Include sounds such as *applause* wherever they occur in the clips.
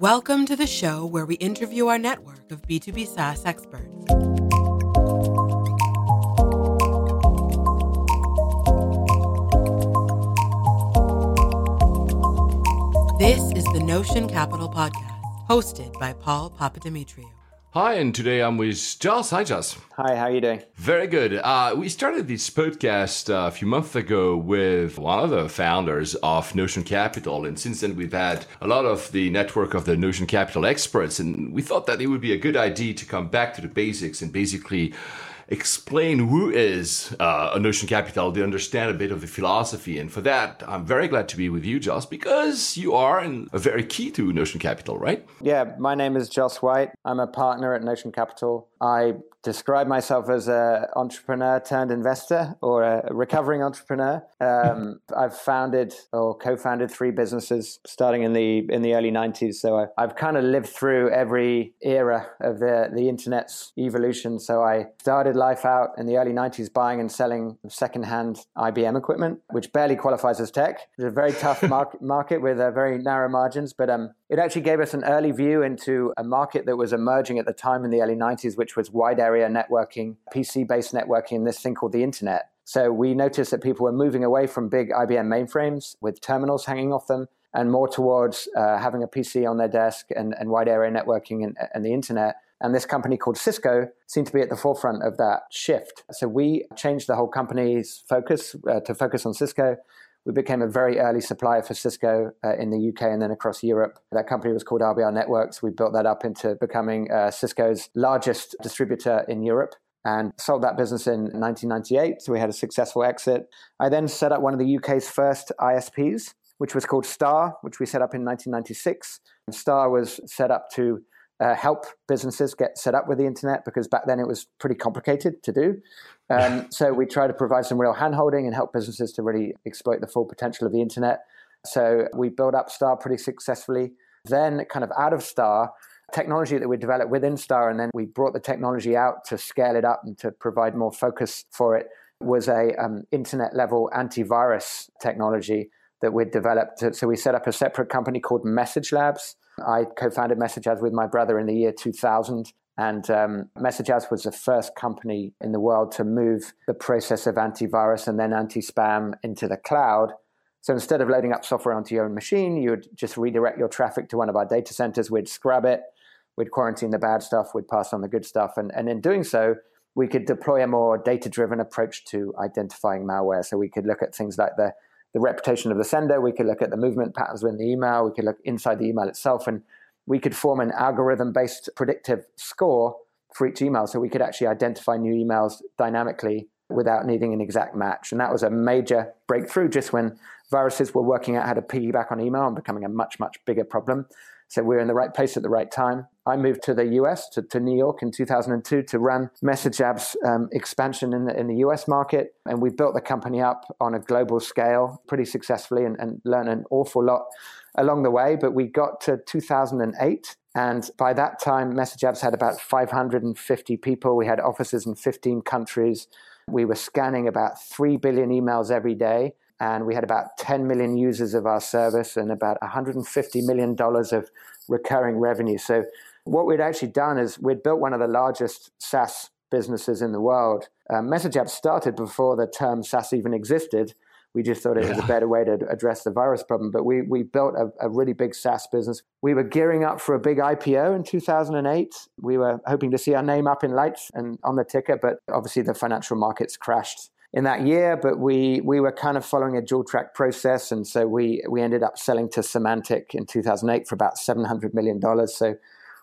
Welcome to the show where we interview our network of B2B SaaS experts. This is the Notion Capital Podcast, hosted by Paul Papadimitriou. Hi, and today I'm with Jos. Hi, Jos. Hi, how are you doing? Very good. Uh, we started this podcast uh, a few months ago with one of the founders of Notion Capital, and since then we've had a lot of the network of the Notion Capital experts, and we thought that it would be a good idea to come back to the basics and basically explain who is uh, a Notion Capital, to understand a bit of the philosophy. And for that, I'm very glad to be with you, Jos, because you are in, a very key to Notion Capital, right? Yeah, my name is Jos White. I'm a partner at Notion Capital. I describe myself as an entrepreneur turned investor or a recovering entrepreneur. Um, *laughs* I've founded or co-founded three businesses starting in the in the early '90s. So I, I've kind of lived through every era of the the internet's evolution. So I started life out in the early '90s buying and selling secondhand IBM equipment, which barely qualifies as tech. It's a very tough *laughs* market, market with uh, very narrow margins, but um, it actually gave us an early view into a market that was emerging at the time in the early 90s, which was wide area networking, PC based networking, this thing called the internet. So we noticed that people were moving away from big IBM mainframes with terminals hanging off them and more towards uh, having a PC on their desk and, and wide area networking and, and the internet. And this company called Cisco seemed to be at the forefront of that shift. So we changed the whole company's focus uh, to focus on Cisco we became a very early supplier for Cisco uh, in the UK and then across Europe. That company was called RBR Networks. We built that up into becoming uh, Cisco's largest distributor in Europe and sold that business in 1998. So we had a successful exit. I then set up one of the UK's first ISPs, which was called Star, which we set up in 1996. And Star was set up to uh, help businesses get set up with the internet because back then it was pretty complicated to do. Um, *laughs* so we try to provide some real handholding and help businesses to really exploit the full potential of the internet. So we built up Star pretty successfully. Then, kind of out of Star, technology that we developed within Star, and then we brought the technology out to scale it up and to provide more focus for it, was a um, internet level antivirus technology that we'd developed. So we set up a separate company called Message Labs I co founded Message Labs with my brother in the year 2000. And um, was the first company in the world to move the process of antivirus and then anti spam into the cloud. So instead of loading up software onto your own machine, you would just redirect your traffic to one of our data centers. We'd scrub it, we'd quarantine the bad stuff, we'd pass on the good stuff. And, and in doing so, we could deploy a more data driven approach to identifying malware. So we could look at things like the the reputation of the sender. We could look at the movement patterns within the email. We could look inside the email itself, and we could form an algorithm-based predictive score for each email, so we could actually identify new emails dynamically without needing an exact match. And that was a major breakthrough just when viruses were working out how to piggyback on email and becoming a much, much bigger problem. So we are in the right place at the right time. I moved to the US, to, to New York in 2002 to run Message Labs' um, expansion in the, in the US market. And we built the company up on a global scale pretty successfully and, and learned an awful lot along the way. But we got to 2008. And by that time, Message Labs had about 550 people. We had offices in 15 countries. We were scanning about 3 billion emails every day and we had about 10 million users of our service and about 150 million dollars of recurring revenue. So what we'd actually done is we'd built one of the largest SaaS businesses in the world. Uh, Message Lab started before the term SaaS even existed. We just thought it yeah. was a better way to address the virus problem. But we, we built a, a really big SaaS business. We were gearing up for a big IPO in 2008. We were hoping to see our name up in lights and on the ticker, but obviously the financial markets crashed in that year, but we we were kind of following a dual track process, and so we we ended up selling to Symantec in 2008 for about 700 million dollars. So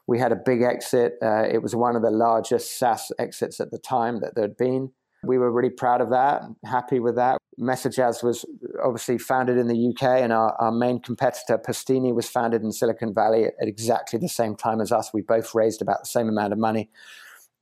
we had a big exit. Uh, it was one of the largest SaaS exits at the time that there had been. We were really proud of that, happy with that. Message Labs was obviously founded in the UK, and our, our main competitor, Postini, was founded in Silicon Valley at, at exactly the same time as us. We both raised about the same amount of money.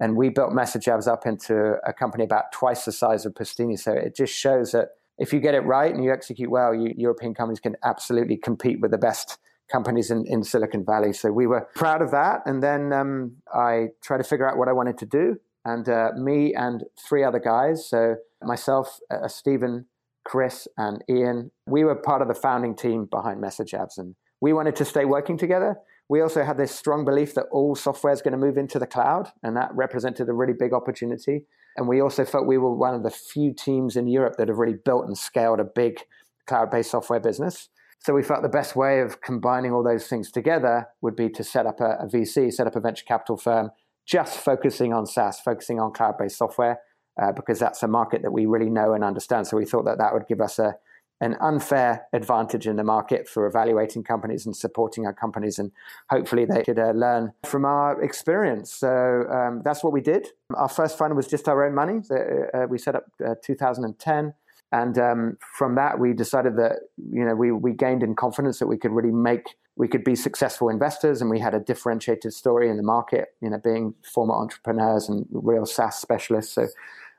And we built Message Labs up into a company about twice the size of Postini. So it just shows that if you get it right and you execute well, you, European companies can absolutely compete with the best companies in, in Silicon Valley. So we were proud of that. And then um, I tried to figure out what I wanted to do. And uh, me and three other guys, so myself, uh, Stephen, Chris, and Ian, we were part of the founding team behind Message Labs. And we wanted to stay working together we also had this strong belief that all software is going to move into the cloud, and that represented a really big opportunity. And we also felt we were one of the few teams in Europe that have really built and scaled a big cloud based software business. So we felt the best way of combining all those things together would be to set up a, a VC, set up a venture capital firm, just focusing on SaaS, focusing on cloud based software, uh, because that's a market that we really know and understand. So we thought that that would give us a, an unfair advantage in the market for evaluating companies and supporting our companies, and hopefully they could uh, learn from our experience. So um, that's what we did. Our first fund was just our own money. So, uh, we set up uh, 2010. And um, from that, we decided that you know we we gained in confidence that we could really make we could be successful investors, and we had a differentiated story in the market. You know, being former entrepreneurs and real SaaS specialists. So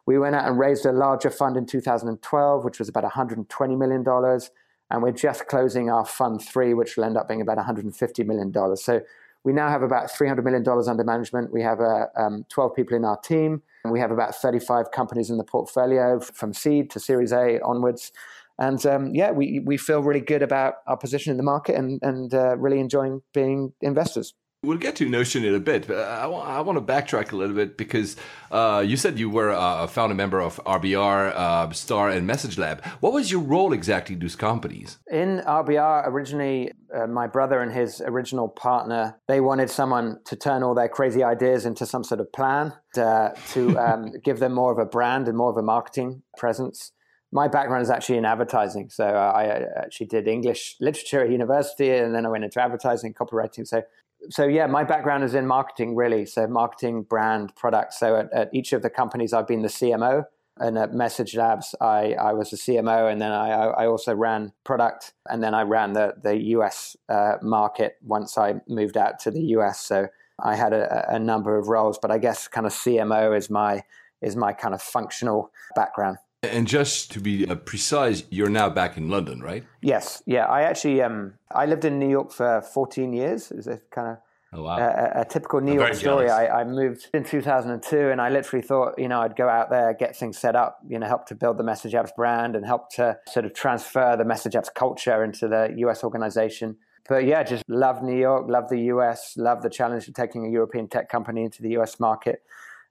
we went out and raised a larger fund in 2012, which was about 120 million dollars, and we're just closing our fund three, which will end up being about 150 million dollars. So we now have about 300 million dollars under management. We have uh, um, 12 people in our team we have about 35 companies in the portfolio from seed to Series A onwards. And um, yeah, we, we feel really good about our position in the market and, and uh, really enjoying being investors. We'll get to Notion in a bit, but I, w- I want to backtrack a little bit because uh, you said you were a founder member of RBR, uh, Star, and Message Lab. What was your role exactly in those companies? In RBR, originally, uh, my brother and his original partner, they wanted someone to turn all their crazy ideas into some sort of plan, uh, to *laughs* um, give them more of a brand and more of a marketing presence my background is actually in advertising. So uh, I actually did English literature at university, and then I went into advertising, copywriting. So so yeah, my background is in marketing, really. So marketing, brand, product. So at, at, each of the companies, I've been the CMO, and at Message Labs, I, I was the CMO, and then I, I also ran product, and then I ran the the US uh, market once I moved out to the US. So I had a, a number of roles, but I guess kind of CMO is my is my kind of functional background. And just to be uh, precise, you're now back in London, right? Yes. Yeah. I actually um, I lived in New York for 14 years. It was a kind of Oh, wow. a, a, typical New I'm York story. I, I, moved in 2002 and I literally thought, you know, I'd go out there, get things set up, you know, help to build the Message Labs brand and help to sort of transfer the Message Labs culture into the US organization. But yeah, just love New York, love the US, love the challenge of taking a European tech company into the US market.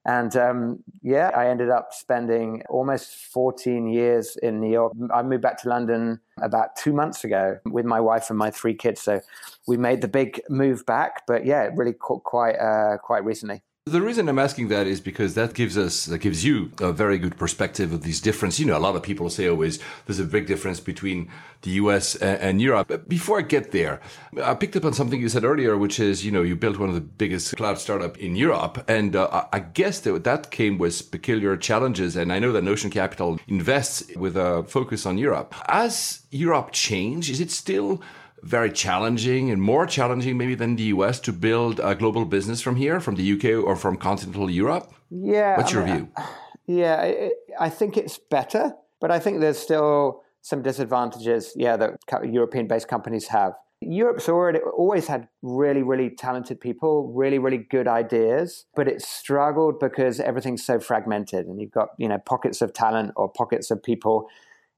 And um, yeah, I ended up spending almost 14 years in New York. I moved back to London about two months ago with my wife and my three kids. So we made the big move back. But yeah, really quite uh, quite recently. The reason I'm asking that is because that gives us, that gives you a very good perspective of these differences. You know, a lot of people say always there's a big difference between the US and Europe. But before I get there, I picked up on something you said earlier, which is, you know, you built one of the biggest cloud startup in Europe. And uh, I guess that that came with peculiar challenges. And I know that Notion Capital invests with a focus on Europe. As Europe changed, is it still very challenging and more challenging maybe than the US to build a global business from here, from the UK or from continental Europe? Yeah. What's I your mean, view? *sighs* Yeah, I think it's better, but I think there's still some disadvantages, yeah, that European based companies have. Europe's already always had really, really talented people, really, really good ideas, but it's struggled because everything's so fragmented and you've got, you know, pockets of talent or pockets of people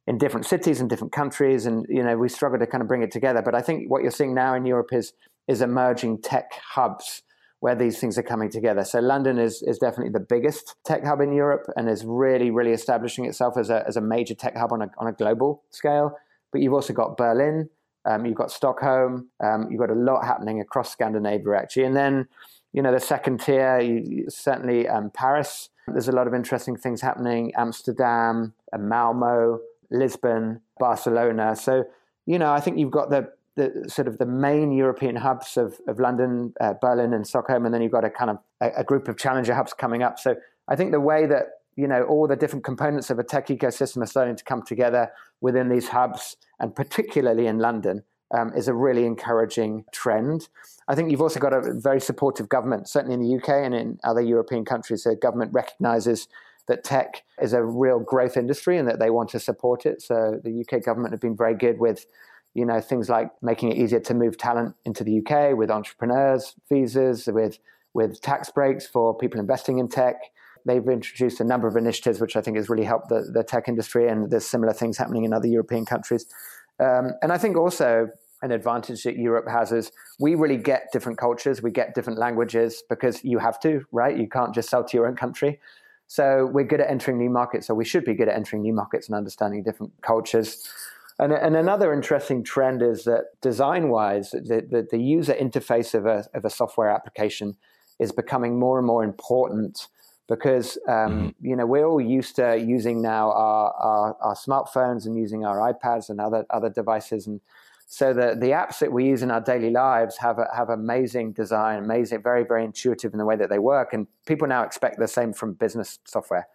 in different cities and different countries, and you know we struggle to kind of bring it together. But I think what you're seeing now in Europe is is emerging tech hubs where these things are coming together. So London is is definitely the biggest tech hub in Europe and is really really establishing itself as a as a major tech hub on a on a global scale. But you've also got Berlin, um, you've got Stockholm, um, you've got a lot happening across Scandinavia actually, and then you know the second tier, you, certainly um, Paris. There's a lot of interesting things happening. Amsterdam, Malmo, Lisbon, Barcelona. So, you know, I think you've got the, the sort of the main European hubs of, of London, uh, Berlin, and Stockholm, and then you've got a kind of a, a, group of challenger hubs coming up. So, I think the way that you know all the different components of a tech ecosystem are starting to come together within these hubs, and particularly in London, um, is a really encouraging trend. I think you've also got a very supportive government, certainly in the UK and in other European countries. The government recognizes that tech is a real growth industry and that they want to support it. So the UK government have been very good with, you know, things like making it easier to move talent into the UK with entrepreneurs visas, with with tax breaks for people investing in tech. They've introduced a number of initiatives which I think has really helped the, the tech industry, and there's similar things happening in other European countries. Um, and I think also an advantage that Europe has is we really get different cultures, we get different languages because you have to, right? You can't just sell to your own country. So we're good at entering new markets, or we should be good at entering new markets and understanding different cultures. And, and another interesting trend is that design wise, the, the, the, user interface of a, of a software application is becoming more and more important because um, mm-hmm. you know we're all used to using now our, our, our, smartphones and using our iPads and other other devices and so the, the apps that we use in our daily lives have a, have amazing design, amazing, very very intuitive in the way that they work, and people now expect the same from business software.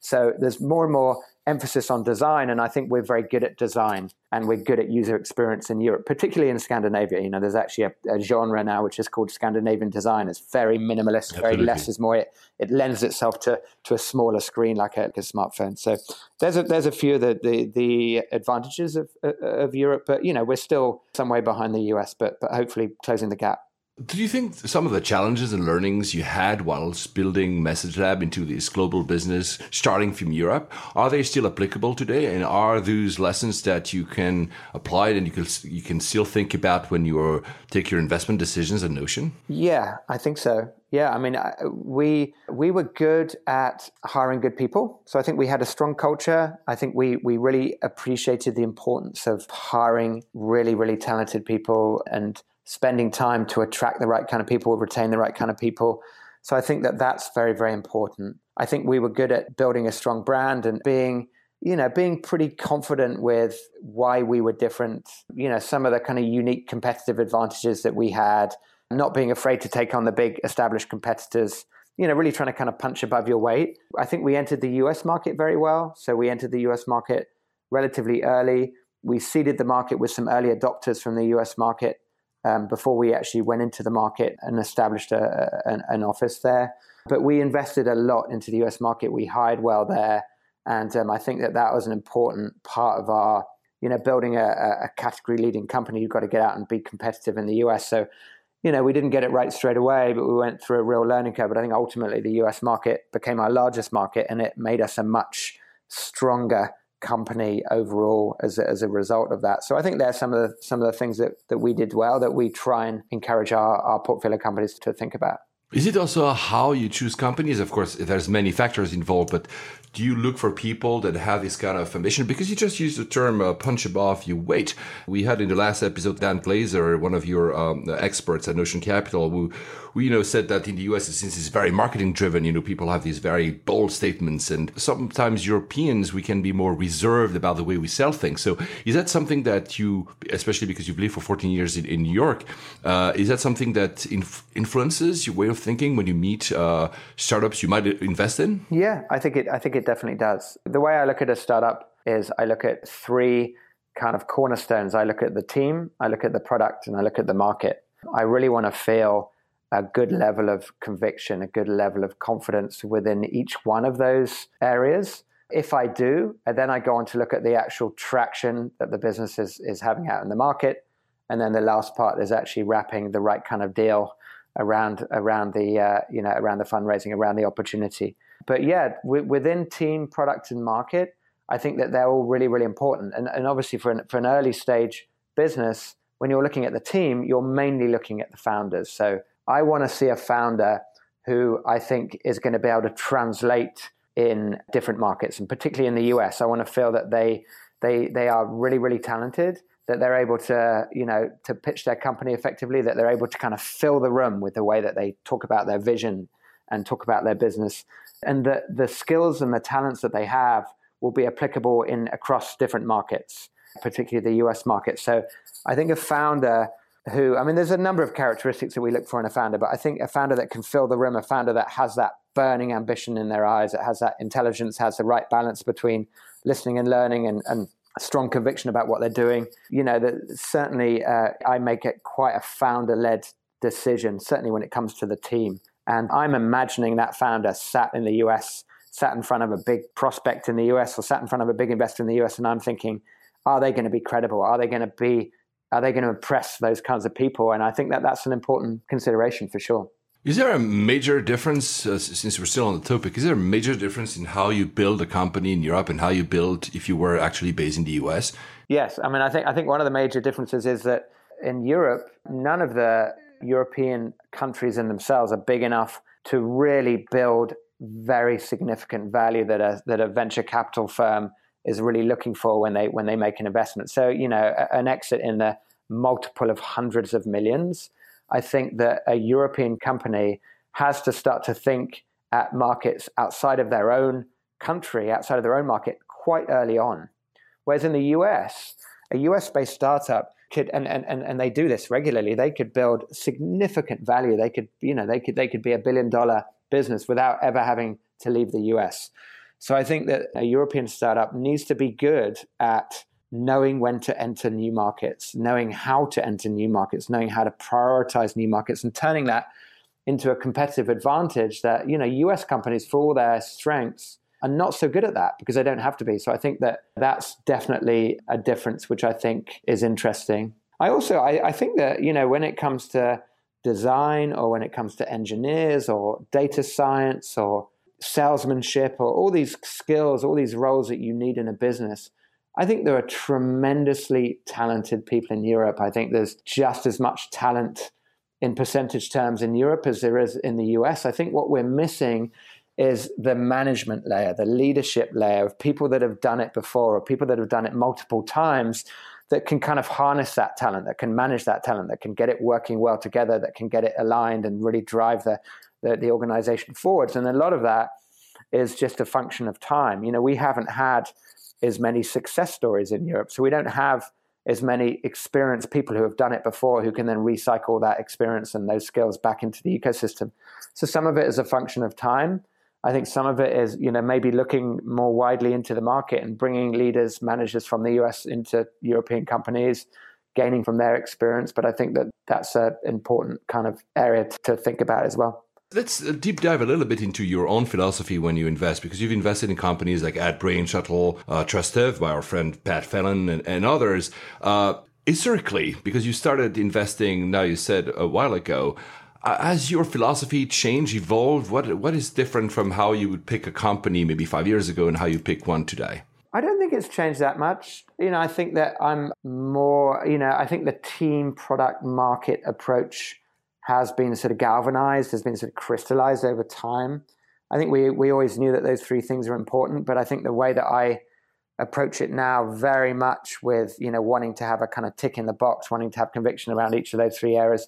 So there's more and more emphasis on design, and I think we're very good at design and we're good at user experience in Europe, particularly in Scandinavia. You know, there's actually a, a genre now which is called Scandinavian design. It's very minimalist, Absolutely. very less is more. It, it lends itself to to a smaller screen like a, like a smartphone. So there's a there's a few of the the, the advantages of of Europe, but you know we're still some way behind the US, but but hopefully closing the gap. Do you think some of the challenges and learnings you had whilst building Message Lab into this global business starting from Europe, are they still applicable today? And are those lessons that you can apply and you can, you can still think about when you are, take your investment decisions at Notion? Yeah, I think so. Yeah, I mean, we we were good at hiring good people, so I think we had a strong culture. I think we we really appreciated the importance of hiring really really talented people and spending time to attract the right kind of people, retain the right kind of people. So I think that that's very, very important. I think we were good at building a strong brand and being, you know, being pretty confident with why we were different, you know, some of the kind of unique competitive advantages that we had, not being afraid to take on the big established competitors, you know, really trying to kind of punch above your weight. I think we entered the US market very well. So we entered the US market relatively early. We seeded the market with some early adopters from the US market um, before we actually went into the market and established a, an, an, office there. But we invested a lot into the US market. We hired well there. And um, I think that that was an important part of our, you know, building a, a category leading company. You've got to get out and be competitive in the US. So, you know, we didn't get it right straight away, but we went through a real learning curve. But I think ultimately the US market became our largest market and it made us a much stronger company overall as a, as a result of that. So I think there's some of the, some of the things that, that we did well that we try and encourage our, our portfolio companies to think about. Is it also how you choose companies? Of course, there's many factors involved, but do you look for people that have this kind of ambition? Because you just used the term uh, punch above your weight. We had in the last episode Dan Glaser, one of your um, experts at Notion Capital, who, who you know said that in the US, since it's very marketing driven, you know people have these very bold statements, and sometimes Europeans we can be more reserved about the way we sell things. So is that something that you, especially because you've lived for 14 years in, in New York, uh, is that something that inf- influences your way of of thinking when you meet uh, startups you might invest in? Yeah, I think it. I think it definitely does. The way I look at a startup is I look at three kind of cornerstones. I look at the team, I look at the product, and I look at the market. I really want to feel a good level of conviction, a good level of confidence within each one of those areas. If I do, and then I go on to look at the actual traction that the business is, is having out in the market. And then the last part is actually wrapping the right kind of deal around around the uh, you know around the fundraising, around the opportunity. But yeah, w- within team, product, and market, I think that they're all really really important. And, and obviously for an, for an early stage business, when you're looking at the team, you're mainly looking at the founders. So I want to see a founder who I think is going to be able to translate in different markets, and particularly in the US. I want to feel that they they they are really really talented that they're able to, you know, to pitch their company effectively, that they're able to kind of fill the room with the way that they talk about their vision and talk about their business. And that the skills and the talents that they have will be applicable in across different markets, particularly the US market. So I think a founder who, I mean, there's a number of characteristics that we look for in a founder, but I think a founder that can fill the room, a founder that has that burning ambition in their eyes, that has that intelligence, has the right balance between listening and learning and, and strong conviction about what they're doing. You know, that certainly uh, I make it quite a founder led decision, certainly when it comes to the team. And I'm imagining that founder sat in the US, sat in front of a big prospect in the US, or sat in front of a big investor in the US, and I'm thinking, are they going to be credible? Are they going to be? Are they going to impress those kinds of people? And I think that that's an important consideration for sure. Is there a major difference, uh, since we're still on the topic, is there a major difference in how you build a company in Europe and how you build if you were actually based in the US? Yes. I mean, I think, I think one of the major differences is that in Europe, none of the European countries in themselves are big enough to really build very significant value that a that a venture capital firm is really looking for when they when they make an investment. So you know, an exit in the multiple of hundreds of millions. I think that a European company has to start to think at markets outside of their own country, outside of their own market, quite early on. Whereas in the US, a US based startup could and, and, and and they do this regularly, they could build significant value. They could, you know, they could they could be a billion dollar business without ever having to leave the US. So I think that a European startup needs to be good at knowing when to enter new markets, knowing how to enter new markets, knowing how to prioritize new markets and turning that into a competitive advantage that, you know, US companies for all their strengths are not so good at that because they don't have to be. So I think that that's definitely a difference, which I think is interesting. I also, I, I think that, you know, when it comes to design or when it comes to engineers or data science or salesmanship or all these skills, all these roles that you need in a business, I think there are tremendously talented people in Europe. I think there's just as much talent in percentage terms in Europe as there is in the US. I think what we're missing is the management layer, the leadership layer of people that have done it before or people that have done it multiple times that can kind of harness that talent, that can manage that talent, that can get it working well together, that can get it aligned and really drive the, the, the organization forwards. And a lot of that is just a function of time. You know, we haven't had as many success stories in Europe. So we don't have as many experienced people who have done it before who can then recycle that experience and those skills back into the ecosystem. So some of it is a function of time. I think some of it is, you know, maybe looking more widely into the market and bringing leaders, managers from the US into European companies, gaining from their experience. But I think that that's an important kind of area to think about as well. Let's uh, deep dive a little bit into your own philosophy when you invest, because you've invested in companies like AdBrain, Shuttle, uh, Trustev by our friend Pat Phelan and, and others. Uh, historically, because you started investing, now you said a while ago, uh, has your philosophy changed, evolved? What what is different from how you would pick a company maybe five years ago and how you pick one today? I don't think it's changed that much. You know, I think that I'm more, you know, I think the team product market approach has been sort of galvanized, has been sort of crystallized over time. I think we we always knew that those three things are important, but I think the way that I approach it now very much with you know wanting to have a kind of tick in the box, wanting to have conviction around each of those three areas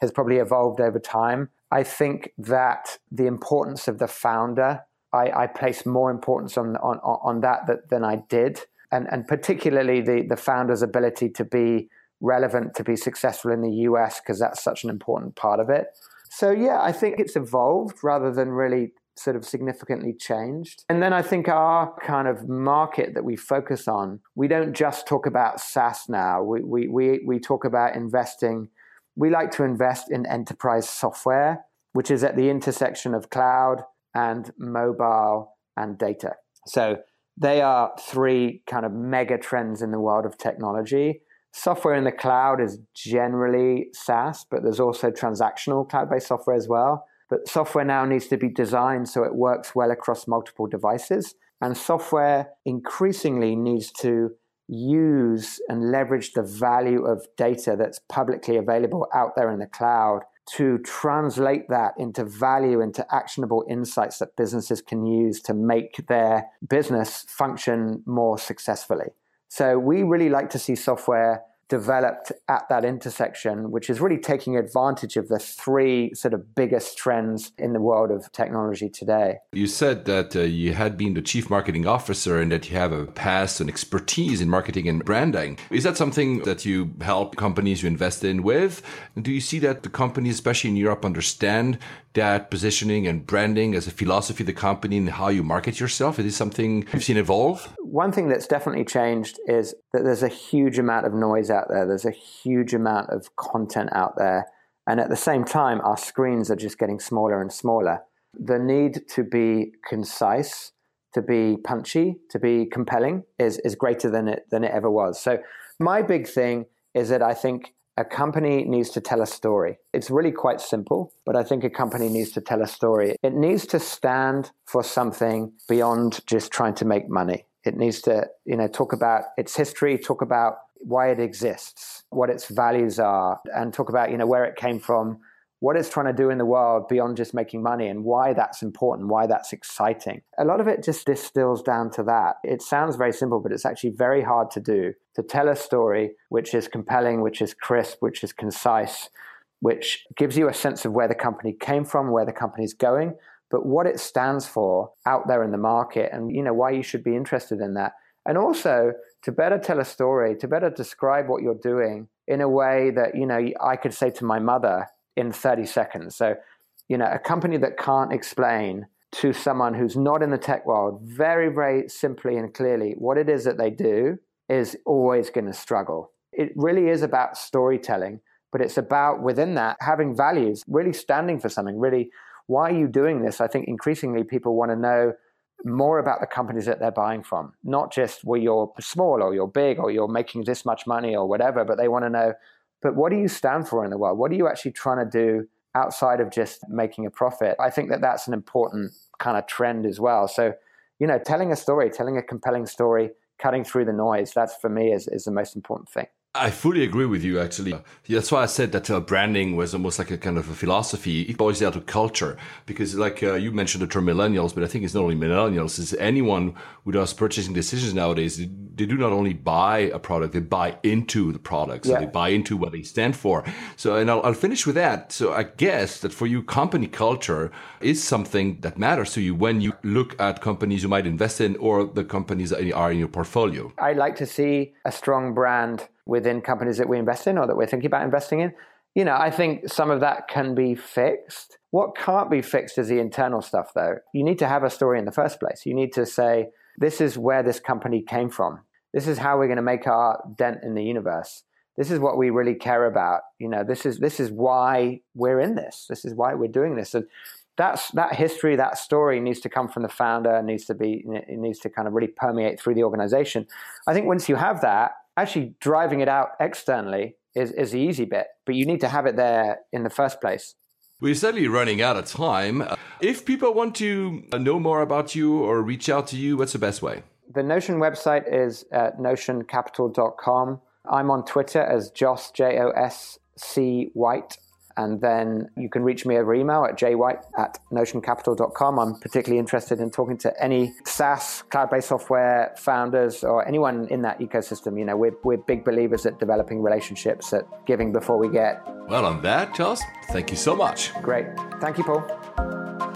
has probably evolved over time. I think that the importance of the founder, I, I place more importance on on on that, than I did, and and particularly the the founder's ability to be relevant to be successful in the US because that's such an important part of it. So yeah, I think it's evolved rather than really sort of significantly changed. And then I think our kind of market that we focus on, we don't just talk about SaaS now. We we we, we talk about investing. We like to invest in enterprise software, which is at the intersection of cloud and mobile and data. So they are three kind of mega trends in the world of technology Software in the cloud is generally SaaS, but there's also transactional cloud based software as well. But software now needs to be designed so it works well across multiple devices. And software increasingly needs to use and leverage the value of data that's publicly available out there in the cloud to translate that into value, into actionable insights that businesses can use to make their business function more successfully. So we really like to see software developed at that intersection, which is really taking advantage of the three sort of biggest trends in the world of technology today. You said that uh, you had been the chief marketing officer and that you have a past and expertise in marketing and branding. Is that something that you help companies you invest in with? Do you see that the companies, especially in Europe, understand that positioning and branding as a philosophy of the company and how you market yourself? Is this something you've seen evolve? One thing that's definitely changed is that there's a huge amount of noise out there. There's a huge amount of content out there. And at the same time, our screens are just getting smaller and smaller. The need to be concise, to be punchy, to be compelling is, is greater than it, than it ever was. So, my big thing is that I think a company needs to tell a story. It's really quite simple, but I think a company needs to tell a story. It needs to stand for something beyond just trying to make money. It needs to, you know, talk about its history, talk about why it exists, what its values are, and talk about you know where it came from, what it's trying to do in the world beyond just making money, and why that's important, why that's exciting. A lot of it just distills down to that. It sounds very simple, but it's actually very hard to do. To tell a story which is compelling, which is crisp, which is concise, which gives you a sense of where the company came from, where the company's going, but what it stands for out there in the market, and you know why you should be interested in that and also to better tell a story, to better describe what you're doing in a way that, you know, I could say to my mother in 30 seconds. So, you know, a company that can't explain to someone who's not in the tech world very, very simply and clearly what it is that they do is always going to struggle. It really is about storytelling, but it's about within that having values, really standing for something, really, why are you doing this? I think increasingly people want to know more about the companies that they're buying from, not just well, you're small or you're big or you're making this much money or whatever, but they want to know, but what do you stand for in the world? What are you actually trying to do outside of just making a profit? I think that that's an important kind of trend as well. So, you know, telling a story, telling a compelling story, cutting through the noise, that's for me is, is the most important thing. I fully agree with you, actually. That's why I said that uh, branding was almost like a kind of a philosophy. It boils down to culture because, like uh, you mentioned the term millennials, but I think it's not only millennials, it's anyone who does purchasing decisions nowadays. They do not only buy a product, they buy into the product. So yeah. they buy into what they stand for. So, and I'll, I'll finish with that. So I guess that for you, company culture is something that matters to you when you look at companies you might invest in or the companies that are in your portfolio. I like to see a strong brand within companies that we invest in or that we're thinking about investing in. You know, I think some of that can be fixed. What can't be fixed is the internal stuff, though. You need to have a story in the first place. You need to say, this is where this company came from. This is how we're going to make our dent in the universe. This is what we really care about. You know, this is this is why we're in this. This is why we're doing this. And that's that history, that story needs to come from the founder. Needs to be it needs to kind of really permeate through the organization. I think once you have that, actually driving it out externally is, is the easy bit, but you need to have it there in the first place. We're sadly running out of time. If people want to know more about you or reach out to you, what's the best way? The Notion website is uh, at notioncapital.com. I'm on Twitter as Jos, J O S C White. And then you can reach me over email at jwhite at notioncapital.com. I'm particularly interested in talking to any SaaS, cloud based software founders or anyone in that ecosystem. You know, we're, we're big believers at developing relationships, at giving before we get. Well, on that, Jos, thank you so much. Great. Thank you, Paul.